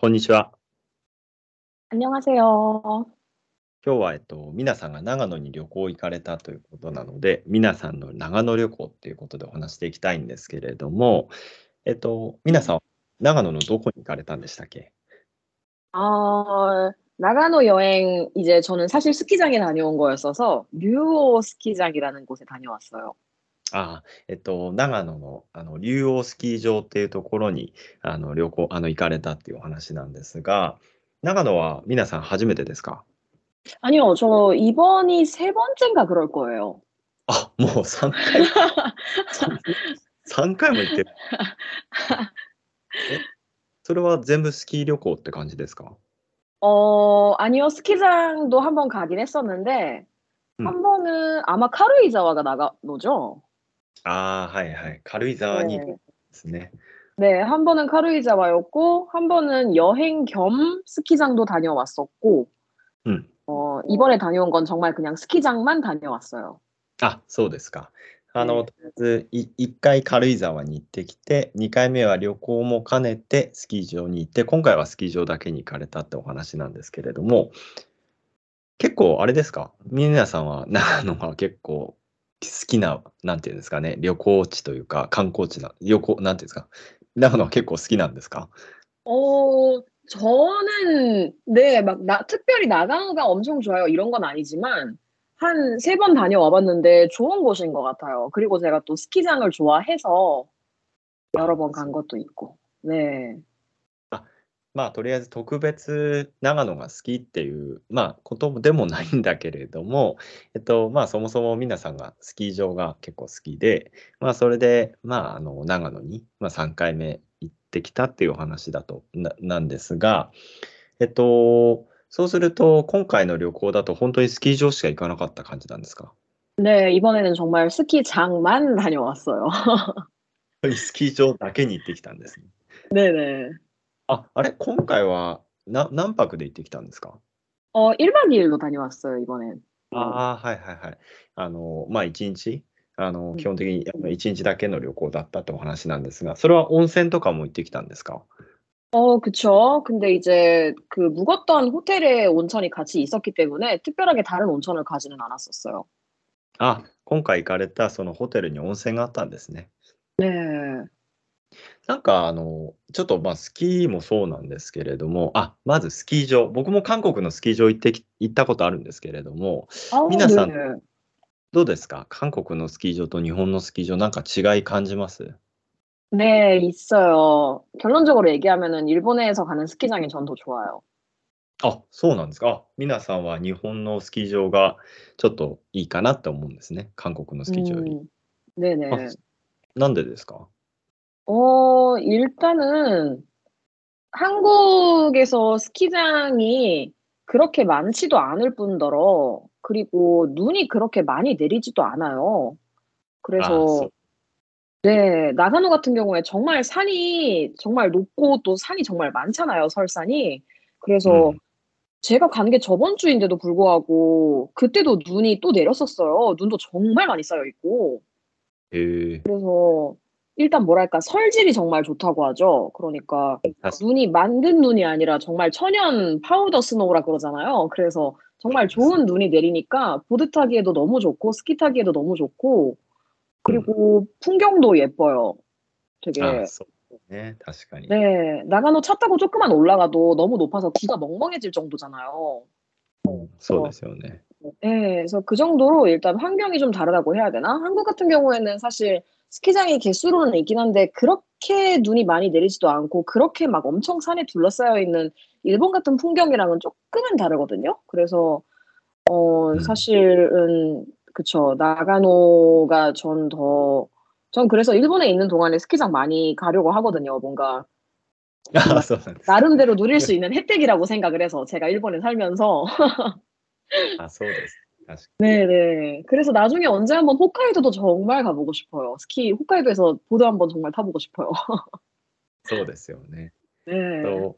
こんにちは。 안녕하세요. 今日は、えっと、皆さんが長野に旅行行かれたということなので、皆さんの長野旅行っていうことでお話していきたいんですけれども、えっと、皆さん、長野のどこに行かれたんでしたっけ 어, 나가노 여행 이제 저는 사실 스키장에 다녀온 거였어서 류오 스키장이라는 곳에 다녀왔어요. ああ、えっと、長野のあの竜王スキー場っていうところにあの旅行、あの行かれたっていうお話なんですが、長野は皆さん初めてですか 아니요, 저 이번이 세 번째인가 그럴 거예요. あ、もう3回、3回も行ってる。え、それは全部スキー旅行って感じですか 어, 아니요, 스키장도 한 번 가긴 했었는데 음. 한 번은 아마 카루이자와가 나가노죠? ああ、はいはい。軽井沢に行くん 네. ですね。 네, 한 번은 카루이자와였고 한 번은 여행 겸 스키장도 다녀왔었고 うん。 어, 이번에 다녀온 건 정말 그냥 스키장만 다녀왔어요. あ、そうですか。あの、ねとりあえず、い1回軽井沢に行ってきて、2回目は旅行も兼ねてスキー場に行って、今回はスキー場だけに行かれたってお話なんですけれども、結構あれですか皆さんは長野が結構好 きな、なんていうんですかね、旅行地というか観光地な、旅行、なんていうんですか、長野は結構好きなんですか 어, 저는 네, 막 나, 특별히 나가노가 엄청 좋아요. 이런 건 아니지만 한 세 번 다녀와 봤는데 좋은 곳인 것 같아요. 그리고 제가 또 스키장을 좋아해서 여러 번 간 것도 있고. 네. まあ、とりあえず特別長野が好きっていう、まあ、ことでもないんだけれども、えっと、まあ、そもそも皆さんがスキー場が結構好きで、まあ、それで、まあ、あの、長野に、まあ、3回目行ってきたっていうお話だと、な、なんですが、えっと、そうすると、今回の旅行だと本当にスキー場しか行かなかった感じなんですか 네, 이번에는 정말 스키장만 다녀왔어요. スキー場だけに行ってきたんですね。 네네. あ、あれ今回はな何泊で行ってきたんですか 어, 1박 2일로 다녀왔어요, 이번엔. ああ、はいはいはい。あの、まあ、一日、あの、うん基本的にあの一日だけの旅行だったってお話なんですが、それは温泉とかも行ってきたんですか 어, 그쵸. 근데 이제 그 묵었던 호텔에 온천이 같이 있었기 때문에 특별하게 다른 온천을 가지는 않았었어요. あ、今回行かれたそのホテルに温泉があったんですね。 네. なんか、あの、ちょっとまあ、スキーもそうなんですけれども、あ、まずスキー場。僕も韓国のスキー場行ってき、行ったことあるんですけれども、 아, 미나상. 네네. どうですか韓国のスキー場と日本のスキー場、なんか違い感じます 네, 있어요. 결론적으로 얘기하면은 일본에서 가는 스키장이 전 더 좋아요. あ、そうなんですか。あ、皆さんは日本のスキー場がちょっといいかなって思うんですね。韓国のスキー場より。 음, 네네. あなんでですか 어 일단은 한국에서 스키장이 그렇게 많지도 않을 뿐더러 그리고 눈이 그렇게 많이 내리지도 않아요. 그래서 아, 썩. 네, 나가노 같은 경우에 정말 산이 정말 높고 또 산이 정말 많잖아요, 설산이. 그래서 음. 제가 간 게 저번 주인데도 불구하고 그때도 눈이 또 내렸었어요. 눈도 정말 많이 쌓여 있고. 그 그래서 일단 뭐랄까 설질이 정말 좋다고 하죠. 그러니까 눈이 만든 눈이 아니라 정말 천연 파우더 스노우라 그러잖아요. 그래서 정말 좋은 눈이 내리니까 보드 타기에도 너무 좋고 스키 타기에도 너무 좋고 그리고 풍경도 예뻐요. 되게 아, 네, 다시간이. 네, 나가노 차 타고 조금만 올라가도 너무 높아서 귀가 멍멍해질 정도잖아요. 그래서, 네, 그래서 그 정도로 일단 환경이 좀 다르다고 해야 되나? 한국 같은 경우에는 사실 스키장이 개수로는 있긴 한데 그렇게 눈이 많이 내리지도 않고 그렇게 막 엄청 산에 둘러싸여 있는 일본 같은 풍경이랑은 조금은 다르거든요. 그래서 어 음. 사실은 그쵸 나가노가 전 더 전 그래서 일본에 있는 동안에 스키장 많이 가려고 하거든요. 뭔가 あ、そうなんです。 나름대로 누릴 수 있는 혜택이라고 생각을 해서 제가 일본에 살면서 あ、そうです。 確か 네네. 그래서 나중에 언제 한번 홋카이도도 정말 가보고 싶어요. 스키 홋카이도에서 보드 한번 정말 타보고 싶어요. そうですよね。 네. と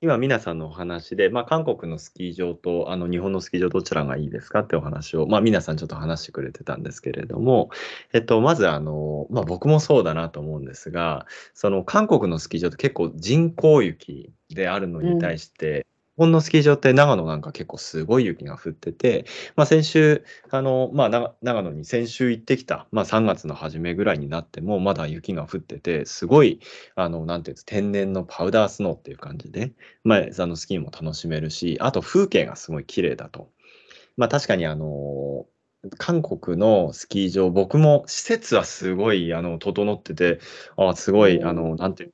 今、皆さんのお話で、まあ、韓国のスキー場とあの日本のスキー場どちらがいいですかってお話を、まあ、皆さんちょっと話してくれてたんですけれども、えっと、まずあの、まあ、僕もそうだなと思うんですが、その韓国のスキー場って結構人工雪であるのに対して、 本のスキー場って長野なんか結構すごい雪が降ってて、まあ、先週、あのまあ、長野に先週行ってきた、まあ、3月の初めぐらいになっても、まだ雪が降ってて、すごい、あのなんていうんです天然のパウダースノーっていう感じで、まあ、あのスキーも楽しめるし、あと風景がすごい綺麗だと。まあ、確かにあの韓国のスキー場、僕も施設はすごいあの整ってて、あすごい、あのなんていう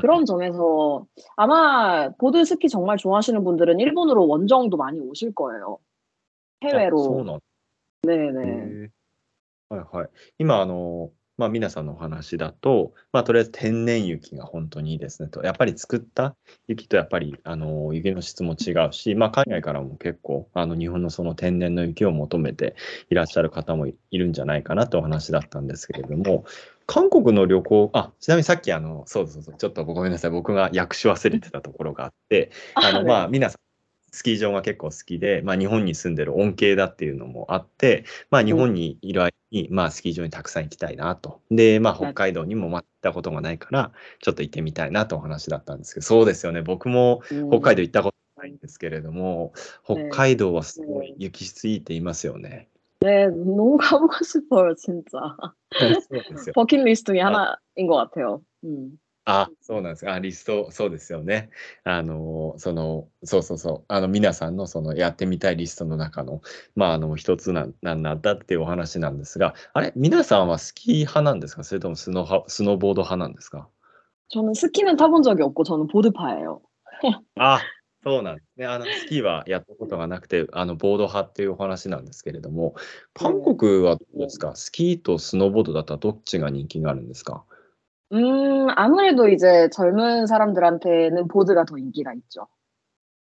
그런 점에서 아마 보드 스키 정말 좋아하시는 분들은 일본으로 원정도 많이 오실 거예요. 해외로. そうなん。 네네. はいはい。今、あの、まあ、皆さんのお話だと、まあ、とりあえず天然雪が本当にいいですねと。やっぱり作った雪とやっぱりあの雪の質も違うし、まあ、海外からも結構あの日本のその天然の雪を求めていらっしゃる方もいるんじゃないかなとお話だったんですけれども、 韓国の旅行、あちなみにさっきあの、そうそうそう、ちょっとごめんなさい、僕が訳し忘れてたところがあって、あのまあ、皆さんスキー場が結構好きで、まあ、日本に住んでる恩恵だっていうのもあって、まあ、日本にいる間に、まあ、スキー場にたくさん行きたいなと。で、まあ、北海道にも行ったことがないから、ちょっと行ってみたいなとお話だったんですけど、そうですよね。僕も北海道行ったことないんですけれども、北海道はすごい雪質いいって言いますよね。 네너무가보고싶어요진짜 버킷리스트중에하나인것같아요あ、そうなんです。あ、リスト、そうですよね。あの、その、そうそうそう。あの、皆さんのそのやってみたいリストの中の、まあ、あの、一つな、なんだっていうお話なんですが、あれ、皆さんはスキー派なんですかそれともスノスノーボード派なんですか저는스키는타본적이없고저는보드파예요あ、 そうなんですね。あの、スキーはやったことがなくて、あの、ボード派っていうお話なんですけれども、韓国はどうですかスキーとスノーボードだったらどっちが人気があるんですか 음, 아무래도 이제 젊은 사람들한테는 보드가 더 인기가 있죠.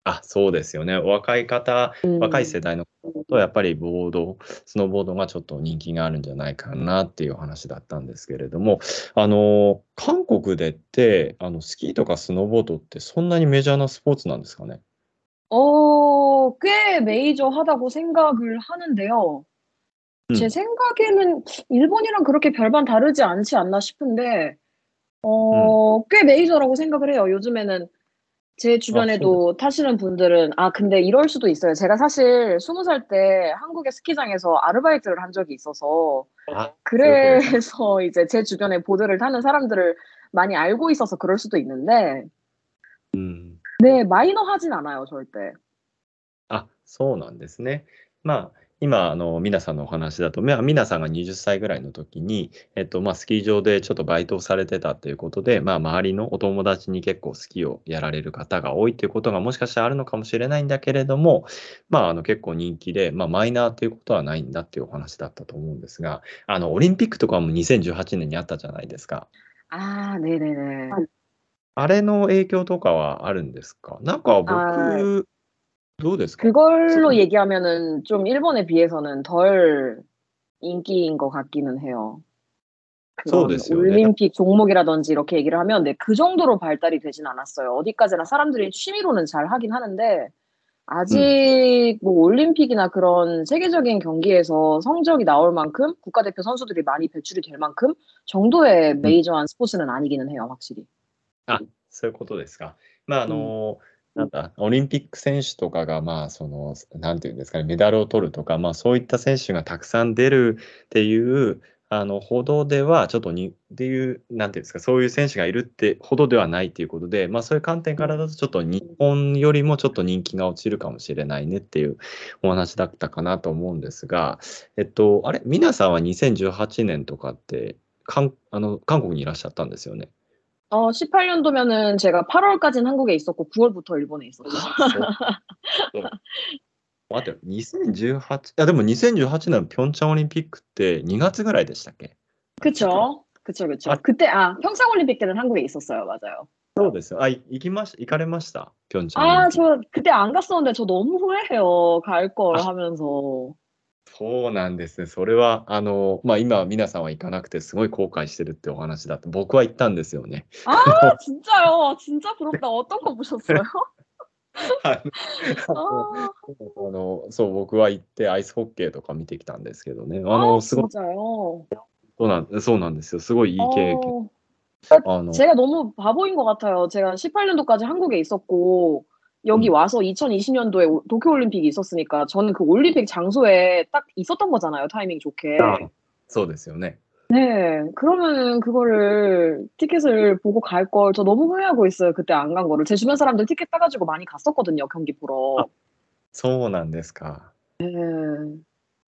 あ、そうですよね。若い方、若い世代の方 とやっぱりボード、スノーボードがちょっと人気があるんじゃないかなっていう話だったんですけれども、あの、韓国でって、あの、スキーとかスノーボードってそんなにメジャーなスポーツなんですかね？ 어, 꽤 메이저 하다고 생각을 하는데요. 제 음. 생각에는 일본이랑 그렇게 별반 다르지 않지 않나 싶은데 음. 어, 꽤 메이저라고 생각을 해요. 요즘에는 제 아, 주변에도 타시는 분들은 아 근데 이럴 수도 있어요. 제가 사실 20살 때 한국의 스키장에서 아르바이트를 한 적이 있어서 아, 그래서 이제 제 주변에 보드를 타는 사람들을 많이 알고 있어서 그럴 수도 있는데 음. 네, 마이너하진 않아요, 절대. あ、そうなんですね。まあ 今、あの、皆さんのお話だと、まあ、皆さんが20歳ぐらいの時に、えっと、まあ、スキー場でちょっとバイトをされてたということで、まあ、周りのお友達に結構スキーをやられる方が多いということがもしかしたらあるのかもしれないんだけれども、まあ、あの、結構人気で、まあ、マイナーということはないんだっていうお話だったと思うんですが、あの、オリンピックとかも2018年にあったじゃないですか。ああ、ねねね。あれの影響とかはあるんですか？なんか僕、 그걸로 얘기하면은 좀 일본에 비해서는 덜 인기인 것 같기는 해요. 올림픽 종목이라든지 이렇게 얘기를 하면 네, 그 정도로 발달이 되진 않았어요. 어디까지나 사람들이 취미로는 잘 하긴 하는데 아직 음. 뭐 올림픽이나 그런 세계적인 경기에서 성적이 나올 만큼 국가대표 선수들이 많이 배출이 될 만큼 정도의 음. 메이저한 스포츠는 아니기는 해요, 확실히. 아, そういうことですか。まああの、 なんだ、オリンピック選手とかが、まあ、その、なんていうんですかね、メダルを取るとか、まあ、そういった選手がたくさん出るっていう、あの、ほどでは、ちょっとに、っていう、なんていうんですか、そういう選手がいるってほどではないっていうことで、まあ、そういう観点からだと、ちょっと日本よりもちょっと人気が落ちるかもしれないねっていうお話だったかなと思うんですが、えっと、あれ、皆さんは2018年とかって、かんあの韓国にいらっしゃったんですよね。 어, 18년도면은 제가 8월까지는 한국에 있었고 9월부터 일본에 있었죠. 아, 待って、2018、いやでも2018年のピョンチャンオリンピックって2月ぐらいでしたっけ그죠그죠그죠그때아평창올림픽때는한국에있었어요맞아요そうですよ。あ、行きまし行かれましたピョンチャン。あ、저그때안갔었는데저너무후회해요갈걸하면서 そうなんですね。それは、あの、まあ、今、皆さんは行かなくて、すごい後悔してるってお話だと、僕は行ったんですよね。ああ、진짜요진짜부럽다어떤거보셨어요あのそう、僕は行ってアイスホッケーとか見てきたんですけどね。あの、すごい。そうなんそうなんですよ。すごいいい経験。あの제가너무바보인것같아요제가18년도까지한국에있었고 여기와서2020년도에도쿄올림픽이있었으니까저는그올림픽장소에딱있었던거잖아요타이밍좋게そうですよね。 네. 그러면은 그거를 티켓을 보고 갈 걸 저 너무 후회하고 있어요. 그때 안 간 거를. 제 주변 사람들 티켓 따 가지고 많이 갔었거든요, 경기 보러. そうなんですか。 네.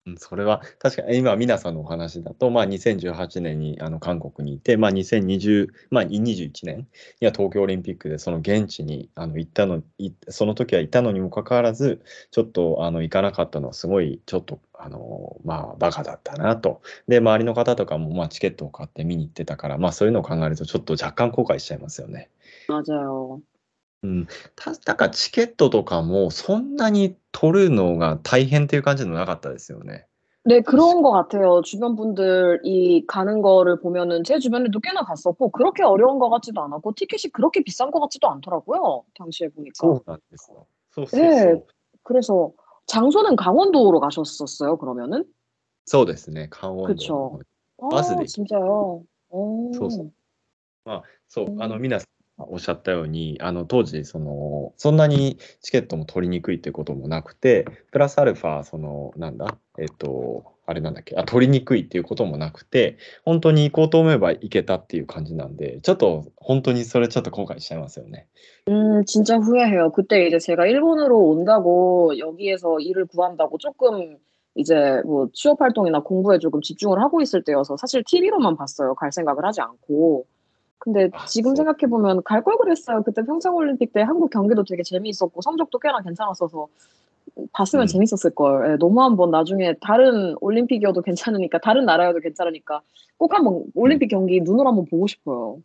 うん、それは確かに今、皆さんのお話だと、まあ、2018年にあの韓国にいて、まあ、2020、まあ、21年には東京オリンピックでその現地にあの行ったのい、その時はいたのにもかかわらず、ちょっとあの行かなかったのはすごいちょっとあの、まあ、バカだったなと。で、周りの方とかもまあチケットを買って見に行ってたから、まあ、そういうのを考えると、ちょっと若干後悔しちゃいますよね。맞아요 うん、ただかチケットとかもそんなに取るのが大変っていう感じのなかったですよね。 네, 그런 것 같아요. 주변 분들이 가는 거를 보면은 제 주변에도 꽤나 갔었고 그렇게 어려운 것 같지도 않았고 티켓이 그렇게 비싼 것 같지도 않더라고요. 당시에 보니까. そうなんですよ。そうそうそう。 네, 그래서 장소는 강원도로 가셨었어요, 그러면은? そうですね、강원도。 그쵸. バスで。 아, 진짜요? そうそう。まあ、そう、あの、皆さん おっしゃったように、あの当時その、そんなにチケットも取りにくいってこともなくて、プラスアルファ、その、なんだ、えっと、あれなんだっけ、あ、取りにくいっていうこともなくて、本当に行こうと思えば行けたっていう感じなんで、ちょっと本当にそれちょっと後悔しちゃいますよね。음진짜후회해요그때이제제가일본으로온다고여기에서일을구한다고조금이제뭐취업활동이나공부에조금집중을하고있을때여서사실 TV로만봤어요갈생각을하지않고 근데 아, 지금 생각해 보면 갈 걸 그랬어요. 그때 평창 올림픽 때 한국 경기도 되게 재미있었고 성적도 꽤나 괜찮았어서 봤으면 음. 재밌었을 걸. 예, 너무 한번 나중에 다른 올림픽이어도 괜찮으니까 다른 나라여도 괜찮으니까 꼭 한번 올림픽 경기 눈으로 한번 보고 싶어요.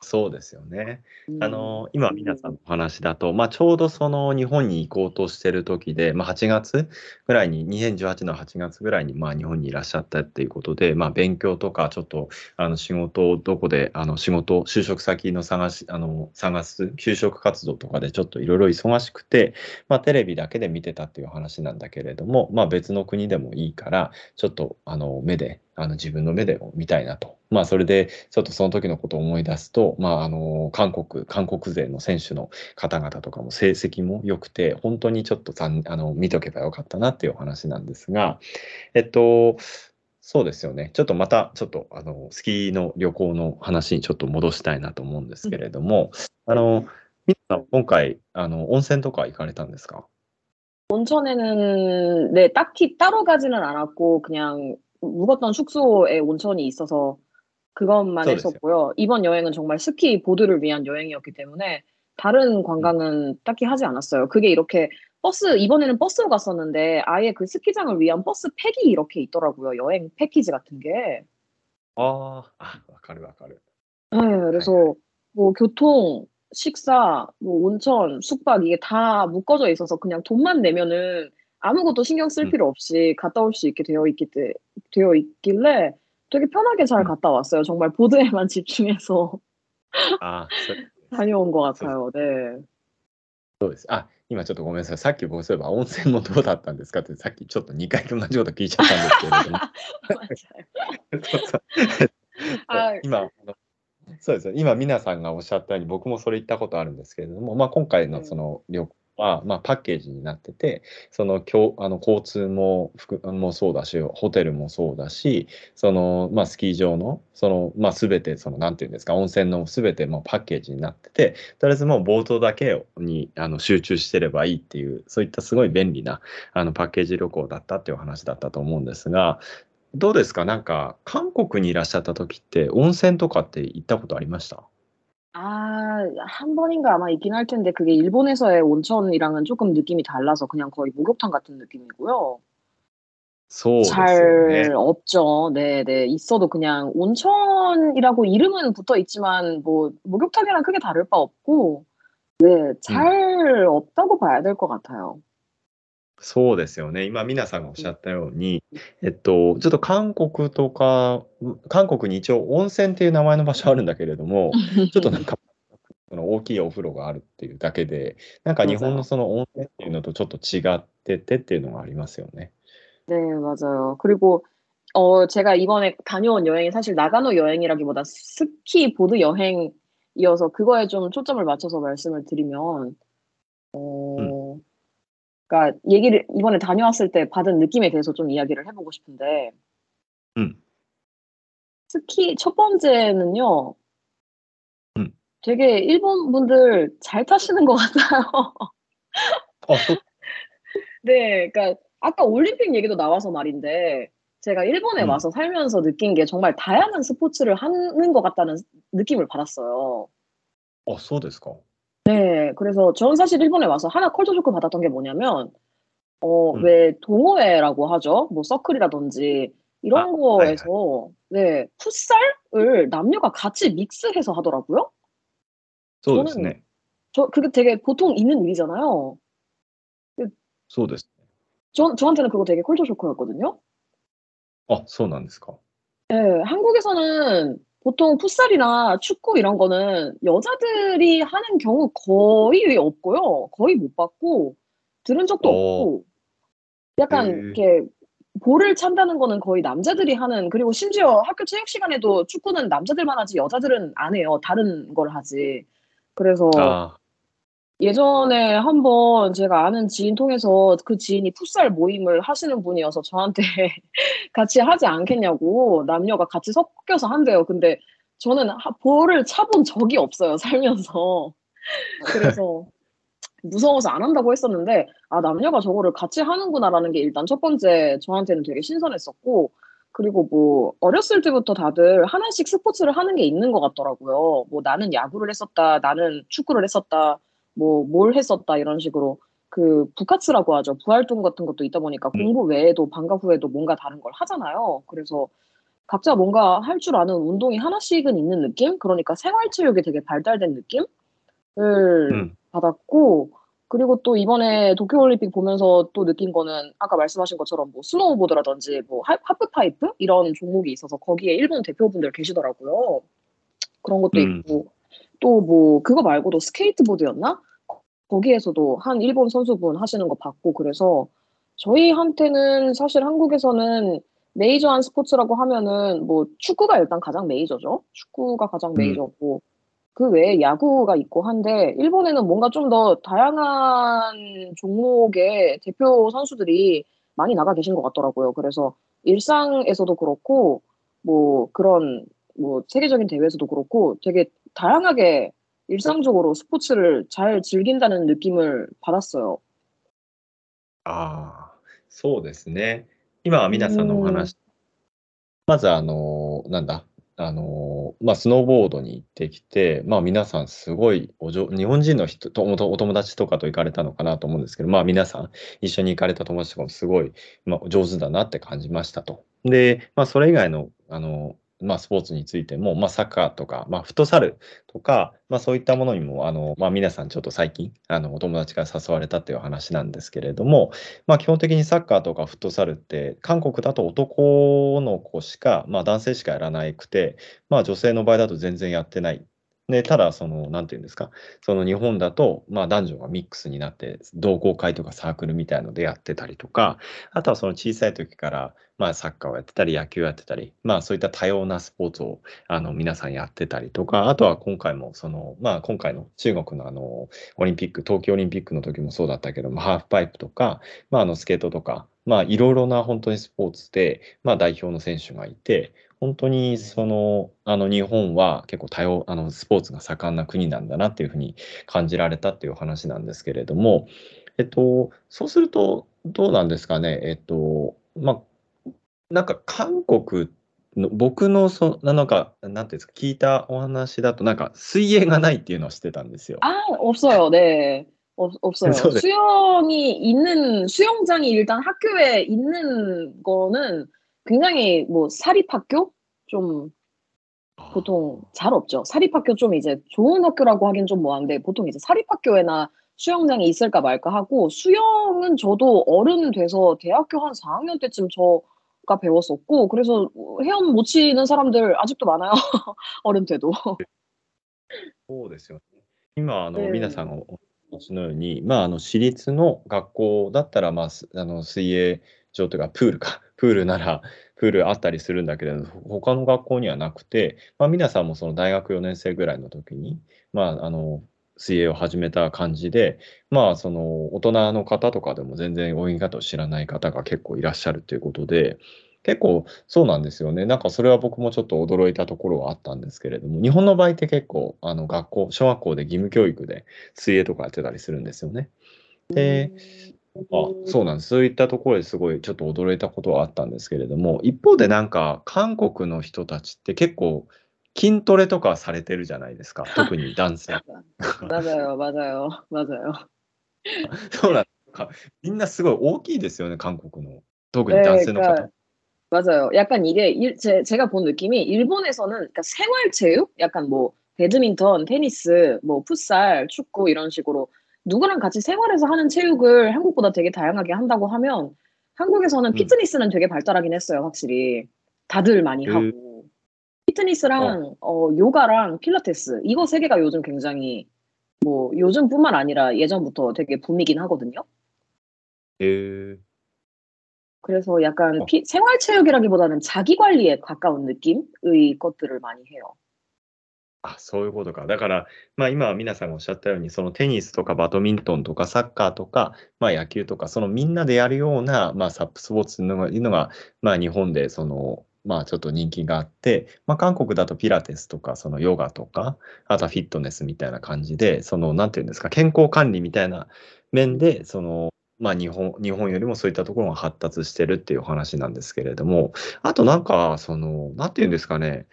そうですよね。あの、今皆さんのお話だと、まあ、ちょうどその日本に行こうとしてる時で、まあ、8月ぐらいに、2018の8月ぐらいに、まあ、日本にいらっしゃったっていうことで、まあ、勉強とか、ちょっと、あの、仕事をどこで、あの、仕事、就職先の探し、あの、探す、就職活動とかでちょっといろいろ忙しくて、まあ、テレビだけで見てたっていう話なんだけれども、まあ、別の国でもいいから、ちょっと、あの、目で、あの自分の目で見たいなと。まあ、それでちょっとその時のことを思い出すと、まあ、あの韓国、韓国勢の選手の方々とかも成績も良くて、本当にちょっとあの見とけばよかったなっていうお話なんですが、えっと、そうですよね。ちょっとまた、ちょっと、あの、スキーの旅行の話にちょっと戻したいなと思うんですけれども、うん、あの、皆さん、今回、あの、温泉とか行かれたんですか온천에는네딱히따로가지는않았고그냥 묵었던 숙소에 온천이 있어서 그것만 했었고요. 이번 여행은 정말 스키 보드를 위한 여행이었기 때문에 다른 관광은 딱히 하지 않았어요. 그게 이렇게 버스 이번에는 버스로 갔었는데 아예 그 스키장을 위한 버스 팩이 이렇게 있더라고요. 여행 패키지 같은 게. 아, 아, 와카르 와카르. 네, 그래서 뭐 교통, 식사, 뭐 온천, 숙박 이게 다 묶어져 있어서 그냥 돈만 내면은 아무것도 신경 쓸 음. 필요 없이 갔다 올 수 있게 되어 있기 때, 되어 있길래 되게 편하게 잘 음. 갔다 왔어요. 정말 보드에만 집중해서 아, 다녀온 것 같아요. 네. そうです。あ、今ちょっとごめんなさい。さっき僕そういえば温泉もどうだったんですかってさっきちょっと2回同じこと聞いちゃったんですけれども。そうです。今、皆さんがおっしゃったように、僕もそれ言ったことあるんですけれども、まあ、今回のその旅行 は、まあ、パッケージになってて、そのあの交通ももそうだし、ホテルもそうだし、そのまあ、スキー場のその、まあ、全てその、なんていうんですか、温泉の全てもパッケージになってて、とりあえずもうボートだけにあの集中してればいいっていう、そういったすごい便利なあのパッケージ旅行だったっていう話だったと思うんですが、どうですか？なんか、韓国にいらっしゃった時って、温泉とかって行ったことありました？ 아, 한 번인가 아마 있긴 할 텐데 그게 일본에서의 온천이랑은 조금 느낌이 달라서 그냥 거의 목욕탕 같은 느낌이고요. そうですよね。 잘 없죠. 네네. 있어도 그냥 온천이라고 이름은 붙어 있지만 뭐 목욕탕이랑 크게 다를 바 없고 네, 잘 없다고 봐야 될 것 같아요. そうですよね。今、皆さんがおっしゃったように、えっと、ちょっと韓国とか、韓国に一応温泉っていう名前の場所あるんだけれども、ちょっとなんか、その大きいお風呂があるっていうだけで、なんか日本のその温泉っていうのとちょっと違っててっていうのがありますよね。 네, 맞아요. 그리고 어 제가 이번에 다녀온 여행이 사실 나가노 여행이라기보다 스키 보드 여행이어서 그거에 좀 초점을 맞춰서 말씀을 드리면 어 그러니까 얘기를 이번에 다녀왔을 때 받은 느낌에 대해서 좀 이야기를 해보고 싶은데 음. 스키 첫 번째는요. 음. 되게 일본 분들 잘 타시는 것 같아요. あ、そう 네, 그러니까 아까 올림픽 얘기도 나와서 말인데 제가 일본에 음. 와서 살면서 느낀 게 정말 다양한 스포츠를 하는 것 같다는 느낌을 받았어요. あ、そうですか。 네, 그래서 저는 사실 일본에 와서 하나 컬처 쇼크 받았던 게 뭐냐면 어, 음. 왜 동호회라고 하죠? 뭐 서클이라든지 이런 아, 거에서 네, 풋살을 남녀가 같이 믹스해서 하더라고요. そうですね。 저 그게 되게 보통 있는 일이잖아요. そうです。 저, 저한테는 그거 되게 컬처 쇼크였거든요. あ、そうなんですか。 네, 한국에서는 보통 풋살이나 축구 이런 거는 여자들이 하는 경우 거의 없고요. 거의 못 봤고, 들은 적도 어. 없고, 약간 음. 이렇게 볼을 찬다는 거는 거의 남자들이 하는, 그리고 심지어 학교 체육 시간에도 축구는 남자들만 하지 여자들은 안 해요. 다른 걸 하지. 그래서 아, 예전에 한번 제가 아는 지인 통해서 그 지인이 풋살 모임을 하시는 분이어서 저한테 같이 하지 않겠냐고 남녀가 같이 섞여서 한대요. 근데 저는 하- 볼을 차본 적이 없어요, 살면서. 그래서 무서워서 안 한다고 했었는데, 아, 남녀가 저거를 같이 하는구나라는 게 일단 첫 번째 저한테는 되게 신선했었고, 그리고 뭐, 어렸을 때부터 다들 하나씩 스포츠를 하는 게 있는 것 같더라고요. 뭐, 나는 야구를 했었다, 나는 축구를 했었다, 뭐, 뭘 했었다, 이런 식으로. 그, 부카츠라고 하죠. 부활동 같은 것도 있다 보니까 음. 공부 외에도 방과 후에도 뭔가 다른 걸 하잖아요. 그래서 각자 뭔가 할 줄 아는 운동이 하나씩은 있는 느낌? 그러니까 생활체육이 되게 발달된 느낌을 음. 받았고, 그리고 또 이번에 도쿄올림픽 보면서 또 느낀 거는 아까 말씀하신 것처럼 뭐 스노우보드라든지 뭐 하- 하프파이프 이런 종목이 있어서 거기에 일본 대표분들 계시더라고요. 그런 것도 음. 있고, 또 뭐 그거 말고도 스케이트보드였나? 거기에서도 한 일본 선수분 하시는 거 봤고, 그래서 저희한테는 사실 한국에서는 메이저한 스포츠라고 하면은 뭐 축구가 일단 가장 메이저죠. 축구가 가장 음. 메이저고 그 외에 야구가 있고 한데 일본에는 뭔가 좀 더 다양한 종목의 대표 선수들이 많이 나가 계신 것 같더라고요. 그래서 일상에서도 그렇고 뭐 그런 뭐 세계적인 대회에서도 그렇고 되게 다양하게 일상적으로 스포츠를 잘 즐긴다는 느낌을 받았어요. ああ、そうですね。今は皆さんのお話、まずあの、なんだ、あの、まあ、スノーボードに行ってきて、まあ、皆さんすごいおじょ日本人の人と、おお友達とかと行かれたのかなと思うんですけど、まあ、皆さん一緒に行かれた友達とかもすごい、まあ、上手だなって感じましたと。で、まあ、それ以外の、あの、 まあ、スポーツについても、まあ、サッカーとか、まあ、フットサルとか、まあ、そういったものにも、あの、まあ、皆さんちょっと最近、あの、お友達から誘われたっていう話なんですけれども、まあ、基本的にサッカーとかフットサルって、韓国だと男の子しか、まあ、男性しかやらなくて、まあ、女性の場合だと全然やってない。で、ただ、その、なんていうんですか、その日本だと、まあ、男女がミックスになって、同好会とかサークルみたいのでやってたりとか、あとはその小さい時から、まあ、サッカーをやってたり、野球をやってたり、まあ、そういった多様なスポーツを、あの、皆さんやってたりとか、あとは今回も、その、まあ、今回の中国のあの、オリンピック、東京オリンピックの時もそうだったけども、ハーフパイプとか、まあ、あのスケートとか、まあ、いろいろな本当にスポーツで、まあ、代表の選手がいて、本当にその、あの日本は結構多様、あのスポーツが盛んな国なんだなっていうふうに感じられたっていう話なんですけれども、えっと、そうすると、どうなんですかね、えっと、まあ、なんか韓国 の僕のそなんか、なんていうんですか、聞いたお話だと、なんか水泳がないっていうのをしてたんですよ。 아, 없어요. 네. 없, 없어요. 그래서 네. 수영이 있는, 수영장이 일단 학교에 있는 거는 굉장히 뭐 사립학교? 좀 보통 잘 없죠. 사립학교 좀 이제 좋은 학교라고 하긴 좀 뭐한데 보통 이제 사립학교에나 수영장이 있을까 말까 하고 수영은 저도 어른 돼서 대학교 한 4학년 때쯤 저가 배웠었고 그래서 헤엄 못 치는 사람들 아직도 많아요. 어른 돼도. そうですよね。今、あの、うん皆さんがお話 しのように、まあ、あの、私立の学校だったら、まあ、あの、水泳場というか、プールか、プールなら、プールあったりするんだけれど、他の学校にはなくて、まあ、皆さんもその大学4年生ぐらいの時に、まあ、あの、水泳を始めた感じで、まあ、その、大人の方とかでも全然泳ぎ方を知らない方が結構いらっしゃるということで、結構そうなんですよね。なんかそれは僕もちょっと驚いたところはあったんですけれども、日本の場合って結構、あの学校、小学校で義務教育で水泳とかやってたりするんですよね。で、あそうなんです。そういったところですごいちょっと驚いたことはあったんですけれども、一方でなんか韓国の人たちって結構筋トレとかされてるじゃないですか、特に男性。まだよ、まだよ、まだよ。そうなんですか。みんなすごい大きいですよね、韓国の。特に男性の方。 맞아요. 약간 이게 일, 제, 제가 본 느낌이 일본에서는 그러니까 생활체육, 약간 뭐 배드민턴, 테니스, 뭐 풋살, 축구 이런 식으로 누구랑 같이 생활해서 하는 체육을 한국보다 되게 다양하게 한다고 하면 한국에서는 음. 피트니스는 되게 발달하긴 했어요, 확실히. 다들 많이 그- 하고. 피트니스랑 어, 요가랑 필라테스 이거 세 개가 요즘 굉장히 뭐 요즘뿐만 아니라 예전부터 되게 붐이긴 하거든요. へー 그래서 약간 어. 피- 생활체육이라기보다는 자기 관리에 가까운 느낌의 것들을 많이 해요. あ、そういうことか。だから、まあ今皆さんがおっしゃったように、そのテニスとかバドミントンとかサッカーとか、まあ野球とか、そのみんなでやるような、まあサップスポーツのがいうのが、まあ日本でその、まあちょっと人気があって、まあ韓国だとピラティスとか、そのヨガとか、あとはフィットネスみたいな感じで、その、なんていうんですか、健康管理みたいな面で、その、 まあ日本、日本よりもそういったところが発達してるっていうお話なんですけれども、あとなんか、その、なんていうんですかね、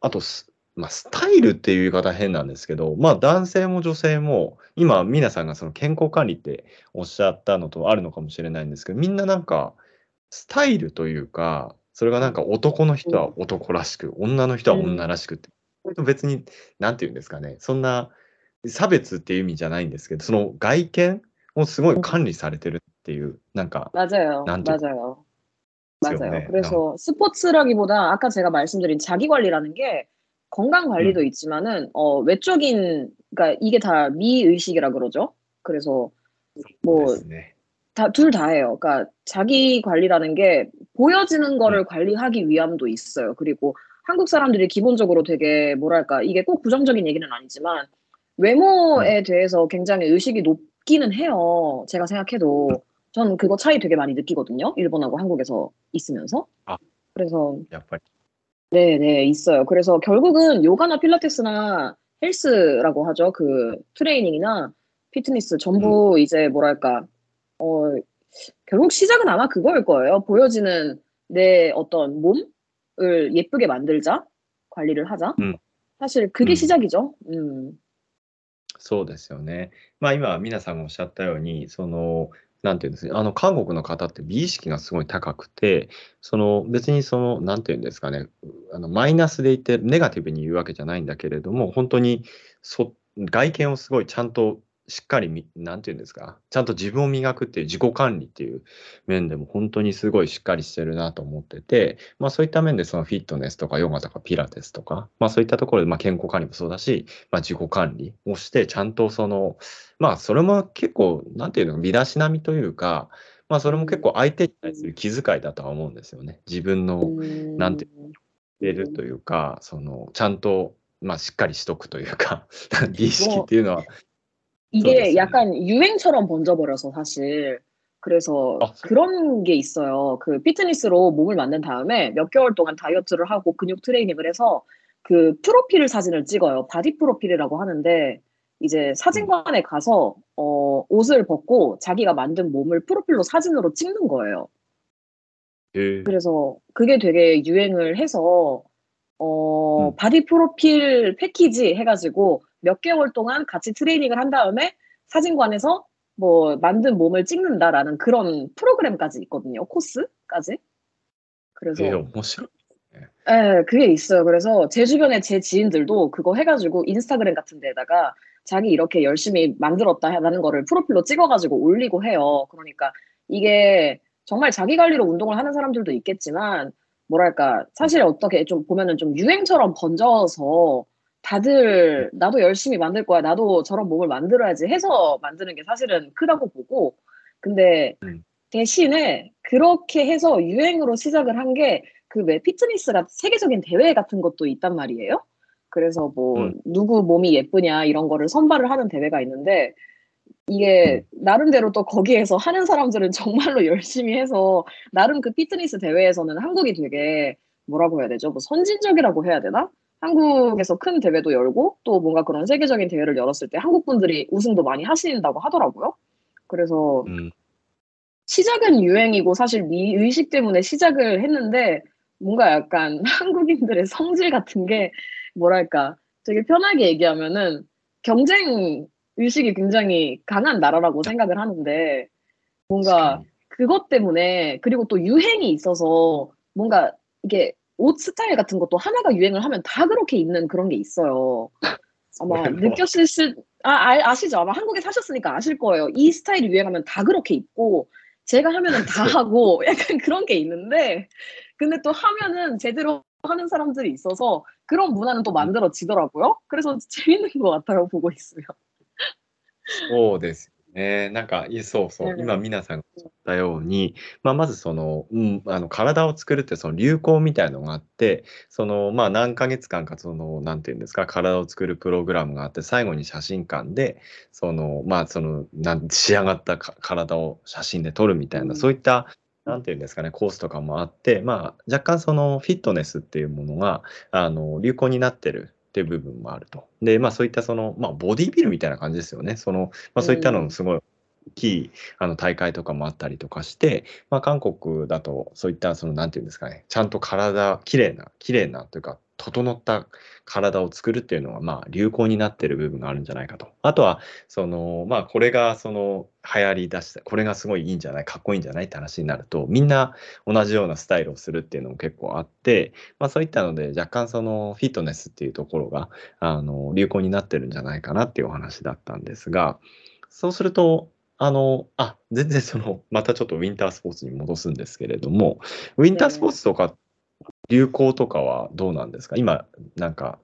あとす、まあ、スタイルっていう言い方変なんですけど、まあ、男性も女性も、今、皆さんがその健康管理っておっしゃったのとあるのかもしれないんですけど、みんななんか、スタイルというか、それがなんか男の人は男らしく、女の人は女らしくって、別に、なんていうんですかね、そんな差別っていう意味じゃないんですけど、その外見 をすごい管理されてるっていう、なんか、 맞아요. 난 또- 맞아요. 그렇죠. 맞아요. 네. 그래서 스포츠라기보다 아까 제가 말씀드린 자기 관리라는 게 건강 관리도 음. 있지만은 어 외적인 그러니까 이게 다 미의식이라 그러죠. 그래서 で 뭐 すね。 다 둘 다예요. 그러니까 자기 관리라는 게 보여지는 거를 음. 관리하기 위함도 있어요. 그리고 한국 사람들이 기본적으로 되게 뭐랄까 이게 꼭 부정적인 얘기는 아니지만 외모에 대해서 굉장히 의식이 높 있기는 해요. 제가 생각해도. 전 그거 차이 되게 많이 느끼거든요. 일본하고 한국에서 있으면서. 아. 그래서 네, 네, 있어요. 그래서 결국은 요가나 필라테스나 헬스라고 하죠. 그 트레이닝이나 피트니스 전부 음. 이제 뭐랄까 어 결국 시작은 아마 그거일 거예요. 보여지는 내 어떤 몸을 예쁘게 만들자, 관리를 하자. 음. 사실 그게 음. 시작이죠. 음. そうですよね。まあ今、皆さんがおっしゃったように、その、なんていうんですか、あの、韓国の方って美意識がすごい高くて、その、別にその、なんていうんですかね、あの、マイナスで言って、ネガティブに言うわけじゃないんだけれども、本当に、そ、外見をすごいちゃんとしっかりみ、なんていうんですか、ちゃんと自分を磨くっていう自己管理っていう面でも本当にすごいしっかりしてるなと思ってて、まあそういった面でそのフィットネスとかヨガとかピラティスとか、まあそういったところでまあ健康管理もそうだし、まあ自己管理をして、ちゃんとその、まあそれも結構、なんていうの、身だしなみというか、まあそれも結構相手に対する気遣いだとは思うんですよね。自分の 음. なんて出るというか、その、ちゃんと、まあしっかりしとくというか、美意識っていうのは、 이게 그러겠어요. 약간 유행처럼 번져버려서 사실 그래서 아, 그런 게 있어요. 그 피트니스로 몸을 만든 다음에 몇 개월 동안 다이어트를 하고 근육 트레이닝을 해서 그 프로필 사진을 찍어요. 바디 프로필이라고 하는데 이제 사진관에 가서 어, 옷을 벗고 자기가 만든 몸을 프로필로 사진으로 찍는 거예요. 예. 그래서 그게 되게 유행을 해서 어, 음. 바디 프로필 패키지 해가지고 몇 개월 동안 같이 트레이닝을 한 다음에 사진관에서 뭐 만든 몸을 찍는다라는 그런 프로그램까지 있거든요. 코스까지. 그래서. 예, 뭐 싫어. 네, 그게 있어요. 그래서 제 주변에 제 지인들도 그거 해가지고 인스타그램 같은 데다가 자기 이렇게 열심히 만들었다 하는 거를 프로필로 찍어가지고 올리고 해요. 그러니까 이게 정말 자기 관리로 운동을 하는 사람들도 있겠지만 뭐랄까 사실 어떻게 좀 보면은 좀 유행처럼 번져서 다들 '나도 열심히 만들 거야. 나도 저런 몸을 만들어야지.' 해서 만드는 게 사실은 크다고 보고 근데 음. 대신에 그렇게 해서 유행으로 시작을 한 게 그 왜 피트니스가 세계적인 대회 같은 것도 있단 말이에요. 그래서 뭐 음. 누구 몸이 예쁘냐 이런 거를 선발을 하는 대회가 있는데 이게 음. 나름대로 또 거기에서 하는 사람들은 정말로 열심히 해서 나름 그 피트니스 대회에서는 한국이 되게 뭐라고 해야 되죠? 뭐 선진적이라고 해야 되나? 한국에서 큰 대회도 열고 또 뭔가 그런 세계적인 대회를 열었을 때 한국 분들이 우승도 많이 하신다고 하더라고요. 그래서 음. 시작은 유행이고 사실 미 의식 때문에 시작을 했는데 뭔가 약간 한국인들의 성질 같은 게 뭐랄까 되게 편하게 얘기하면은 경쟁 의식이 굉장히 강한 나라라고 네. 생각을 하는데 뭔가 그것 때문에 그리고 또 유행이 있어서 뭔가 이게 옷 스타일 같은 것도 하나가 유행을 하면 다 그렇게 입는 그런 게 있어요. 아마 뭐? 느꼈을 수, 아, 아, 시죠 아마 한국에 사셨으니까 아실 거예요. 이 스타일이 유행하면 다 그렇게 입고, 제가 하면은 다 하고, 약간 그런 게 있는데, 근데 또 하면은 제대로 하는 사람들이 있어서 그런 문화는 또 만들어지더라고요. 그래서 재밌는 것 같아요, 보고 있으면. そうですね。なんか、いそうそう、ね。今皆さんがおったように、ま、まずその、うん、あの、体を作るってその流行みたいのがあって、その、まあ、何ヶ月間かその、なんて言うんですか、体を作るプログラムがあって、最後に写真館で、その、まあ、その、なん仕上がったか体を写真で撮るみたいな、うん。そういった、なんて言うんですかね、コースとかもあって、まあ、若干そのフィットネスっていうものが、あの、流行になってるっていう部分もあると。で、まあ、そういったその、まあ、ボディビルみたいな感じですよね。その、まあ、そういったの。もすごいきい、あの、大会とかもあったりとかして、まあ、韓国だとそういったその、なんて言うんですかね、ちゃんと体綺麗な綺麗なというか、整った体を作るっていうのは、まあ、流行になってる部分があるんじゃないかと。あとは、その、まあ、これがその、流行り出したこれがすごいいいんじゃない、かっこいいんじゃないって話になると、みんな同じようなスタイルをするっていうのも結構あって、まあ、そういったので、若干そのフィットネスっていうところが、あの、流行になってるんじゃないかなっていうお話だったんですが、そうすると、あの、あ、全然その、またちょっとウィンタースポーツに戻すんですけれども、ウィンタースポーね。ツとか、流行とかはどうなんですか？今、なんか、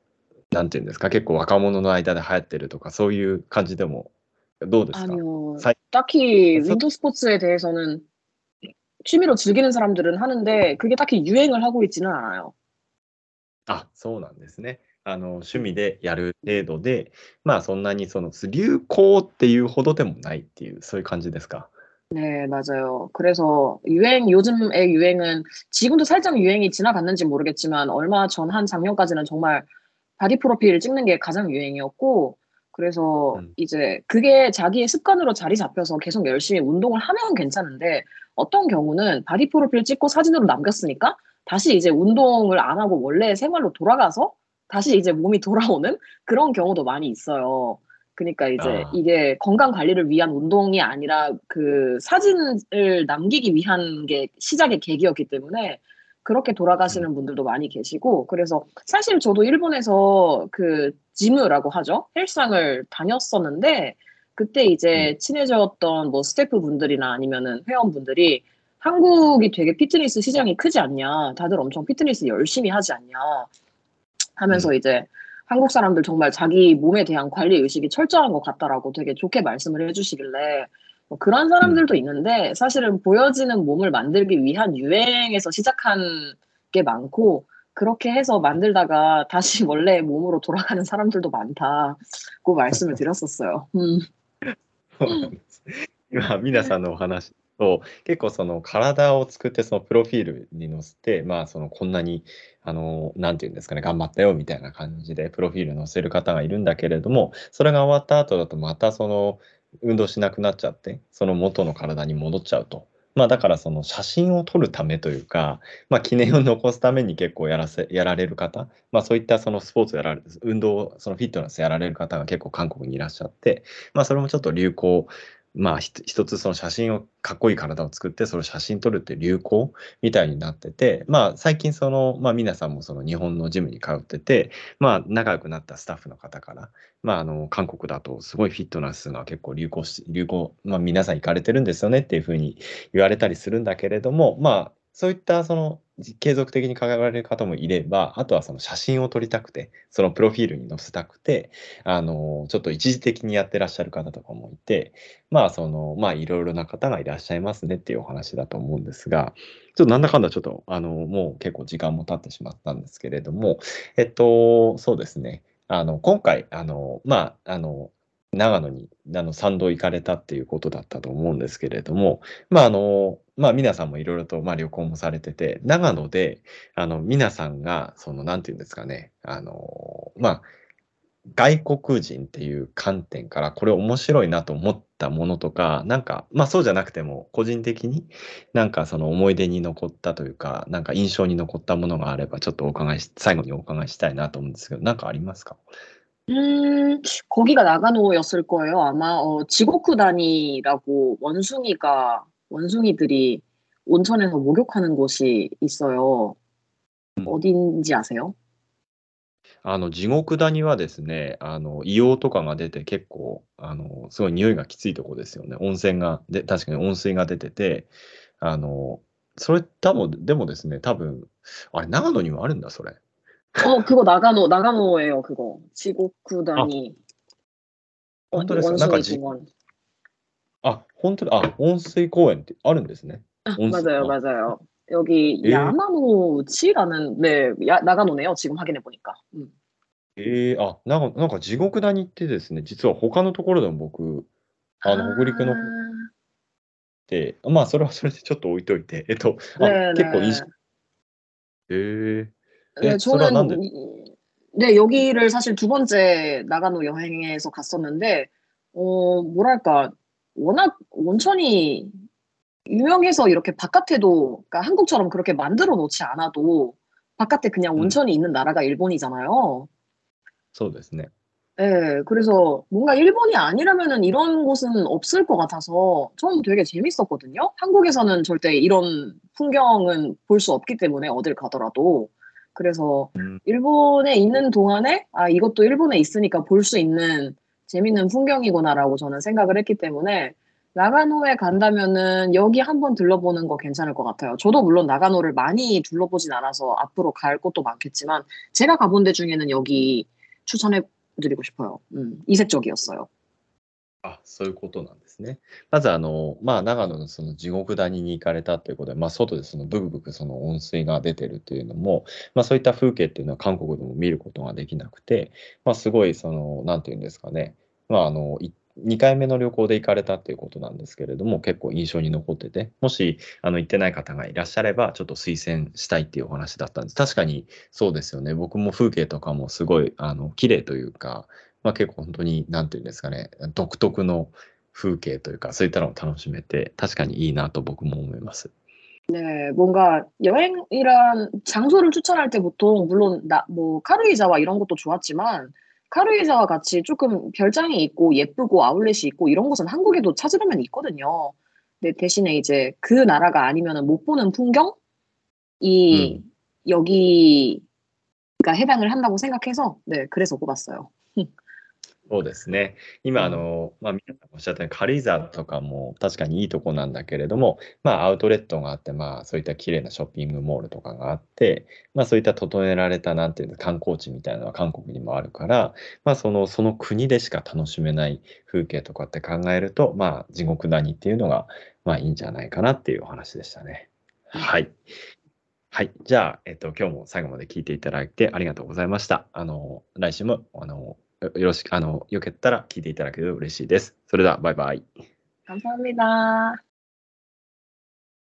なんて言うんですか、結構若者の間で流行ってるとか、そういう感じでもどうですか？ 아니요. さい 딱히 そ 윈터 스포츠에 대해서는 취미로 즐기는 사람들은 하는데 그게 딱히 유행을 하고 있지는 않아요. あ、そうなんですね。 あの、趣味でやる程度で、まあ、そんなにその、す流行っていうほどでもないっていう、そういう感じですか？ 네, 맞아요. 그래서 유행 요즘의 유행은 지금도 살짝 유행이 지나갔는지 모르겠지만 얼마 전 한 작년까지는 정말 바디 프로필 찍는 게 가장 유행이었고 그래서 음. 이제 그게 자기의 습관으로 자리 잡혀서 계속 열심히 운동을 하면 괜찮은데 어떤 경우는 바디 프로필 찍고 사진으로 남겼으니까 다시 이제 운동을 안 하고 원래 생활로 돌아가서 다시 이제 몸이 돌아오는 그런 경우도 많이 있어요. 그니까 이제 아. 이게 건강 관리를 위한 운동이 아니라 그 사진을 남기기 위한 게 시작의 계기였기 때문에 그렇게 음. 돌아가시는 분들도 많이 계시고 그래서 사실 저도 일본에서 그 지무라고 하죠. 헬스장을 다녔었는데 그때 음. 이제 친해졌던 뭐 스태프분들이나 아니면은 회원분들이 "한국이 되게 피트니스 시장이 크지 않냐. 다들 엄청 피트니스 열심히 하지 않냐." 하면서 음. 이제 "한국 사람들 정말 자기 몸에 대한 관리 의식이 철저한 것 같다."라고 되게 좋게 말씀을 해 주시길래 뭐 그런 음. 사람들도 있는데 사실은 보여지는 몸을 만들기 위한 유행에서 시작한 게 많고 그렇게 해서 만들다가 다시 원래 몸으로 돌아가는 사람들도 많다고 말씀을 드렸었어요. 음. そうなんです。今、皆さんのお話 と、結構その体を作ってそのプロフィールに載せて、まあ、そのこんなにあの、なんて言うんですかね、頑張ったよみたいな感じでプロフィール載せる方がいるんだけれども、それが終わった後だとまたその運動しなくなっちゃって、その元の体に戻っちゃうと。まあだからその写真を撮るためというか、まあ記念を残すために結構やらせ、やられる方、まあそういったそのスポーツやられる、運動、そのフィットネスやられる方が結構韓国にいらっしゃって、まあそれもちょっと流行まあ一つその写真をかっこいい体を作ってそれを写真撮るって流行みたいになっててまあ最近そのまあ皆さんもその日本のジムに通っててまあ仲良くなったスタッフの方からまああの韓国だとすごいフィットネスが結構流行し流行まあ皆さん行かれてるんですよねっていうふうに言われたりするんだけれどもまあそういったその継続的に考えられる方もいれば、あとはその写真を撮りたくて、そのプロフィールに載せたくて、あの、ちょっと一時的にやってらっしゃる方とかもいて、まあ、その、まあ、いろいろな方がいらっしゃいますねっていうお話だと思うんですが、ちょっとなんだかんだちょっと、あの、もう結構時間も経ってしまったんですけれども、えっと、そうですね。あの、今回、あの、まあ、あの、長野にあの参道行かれたっていうことだったと思うんですけれども、まああのまあ、皆さんもいろいろと、まあ、旅行もされてて、長野であの皆さんが、そのなんていうんですかね、あのまあ、外国人っていう観点からこれ面白いなと思ったものとか、なんか、まあそうじゃなくても個人的になんかその思い出に残ったというか、なんか印象に残ったものがあれば、ちょっとお伺いし、最後にお伺いしたいなと思うんですけど、なんかありますか 음, 거기가 나가노였을 거예요. 아마 어, 지고쿠단이라고 원숭이가 원숭이들이 온천에서 목욕하는 곳이 있어요. 음. 어딘지 아세요? あの、地獄谷はですね、あの、硫黄とかが出て結構、あの、すごい匂いがきついとこですよね。温泉がで、確かに温水が出てて、あの、それ多分、でもですね、多分、あれ、長野にもあるんだ、それ。 어, 그거 나가노, 나가노예요, 그거. 지고쿠단이. 本当ですかなんかじ、 あ、 本当だ。あ、温水公園ってあるんですね。 아, 温水、 맞아요, あ、 맞아요. 여기 예, 야마노치라는 네, 야, 나가노네요. 지금 확인해 보니까. 음. えー、あ、なんか、なんか地獄谷ってですね、実は他のところでも僕、あの、北陸の方 아, で、まあ、それはそれでちょっと置いといて、えっと、あ、結構いいし、 네네. えー、 네, え、それはなん 저는 で、 이- 네, 여기를 사실 두 번째 나가노 여행에서 갔었는데, 어, 뭐랄까, 워낙 온천이 유명해서 이렇게 바깥에도, 그러니까 한국처럼 그렇게 만들어 놓지 않아도 바깥에 그냥 うん、 온천이 있는 나라가 일본이잖아요. そうですね。 네, 그래서 뭔가 일본이 아니라면은 이런 곳은 없을 것 같아서 좀 되게 재밌었거든요. 한국에서는 절대 이런 풍경은 볼 수 없기 때문에 어딜 가더라도. 그래서 うん、 일본에 있는 동안에 아, 이것도 일본에 있으니까 볼 수 있는 재밌는 풍경이구나라고 저는 생각을 했기 때문에 나가노에 간다면은 여기 한번 들러보는 거 괜찮을 것 같아요. 저도 물론 나가노를 많이 둘러보진 않아서 앞으로 갈 곳도 많겠지만 제가 가본 데 중에는 여기 추천해 드리고 싶어요. 음, 이색적이었어요. あ、そういうことなんですね。まず、あの、まあ、長野のその地獄谷に行かれたということで、まあ、外でそのブクブクその温水が出てるっていうのも、まあ、そういった風景っていうのは韓国でも見ることができなくて、まあ、すごい、その、なんていうんですかね、まあ、あの、2回目の旅行で行かれたっていうことなんですけれども、結構印象に残ってて、もし、あの、行ってない方がいらっしゃれば、ちょっと推薦したいっていうお話だったんです。確かにそうですよね。僕も風景とかもすごい、あの、綺麗というか、 まあ、結構本当に、なんていうんですかね、独特の風景というか、そういったのを楽しめて、確かにいいなと僕も思います。 네, 뭔가 여행이란 장소를 추천할 때 보통 물론 나 뭐 카루이자와 이런 것도 좋았지만 카루이자와 같이 조금 별장이 있고 예쁘고 아울렛이 있고 이런 곳은 한국에도 찾으려면 있거든요. 근데 대신에 이제 그 나라가 아니면은 못 보는 풍경이 うん。 여기가 해당을 한다고 생각해서 네, 그래서 꼽았어요. そうですね。今、あ.の、まあ、皆さんおっしゃったように、軽井沢とかも確かにいいとこなんだけれども、まあ、アウトレットがあって、まあ、そういった綺麗なショッピングモールとかがあって、まあ、そういった整えられた、なんていうの、観光地みたいなのは韓国にもあるから、まあ、その、その国でしか楽しめない風景とかって考えると、まあ、地獄谷っていうのが、まあ、いいんじゃないかなっていうお話でしたね。はい。はい。じゃあ、えっと、今日も最後まで聞いていただいてありがとうございました。あの、来週も、あの、よよろしく、あの、よけったら聞いていただけると嬉しいです。それでは、バイバイ。 감사합니다.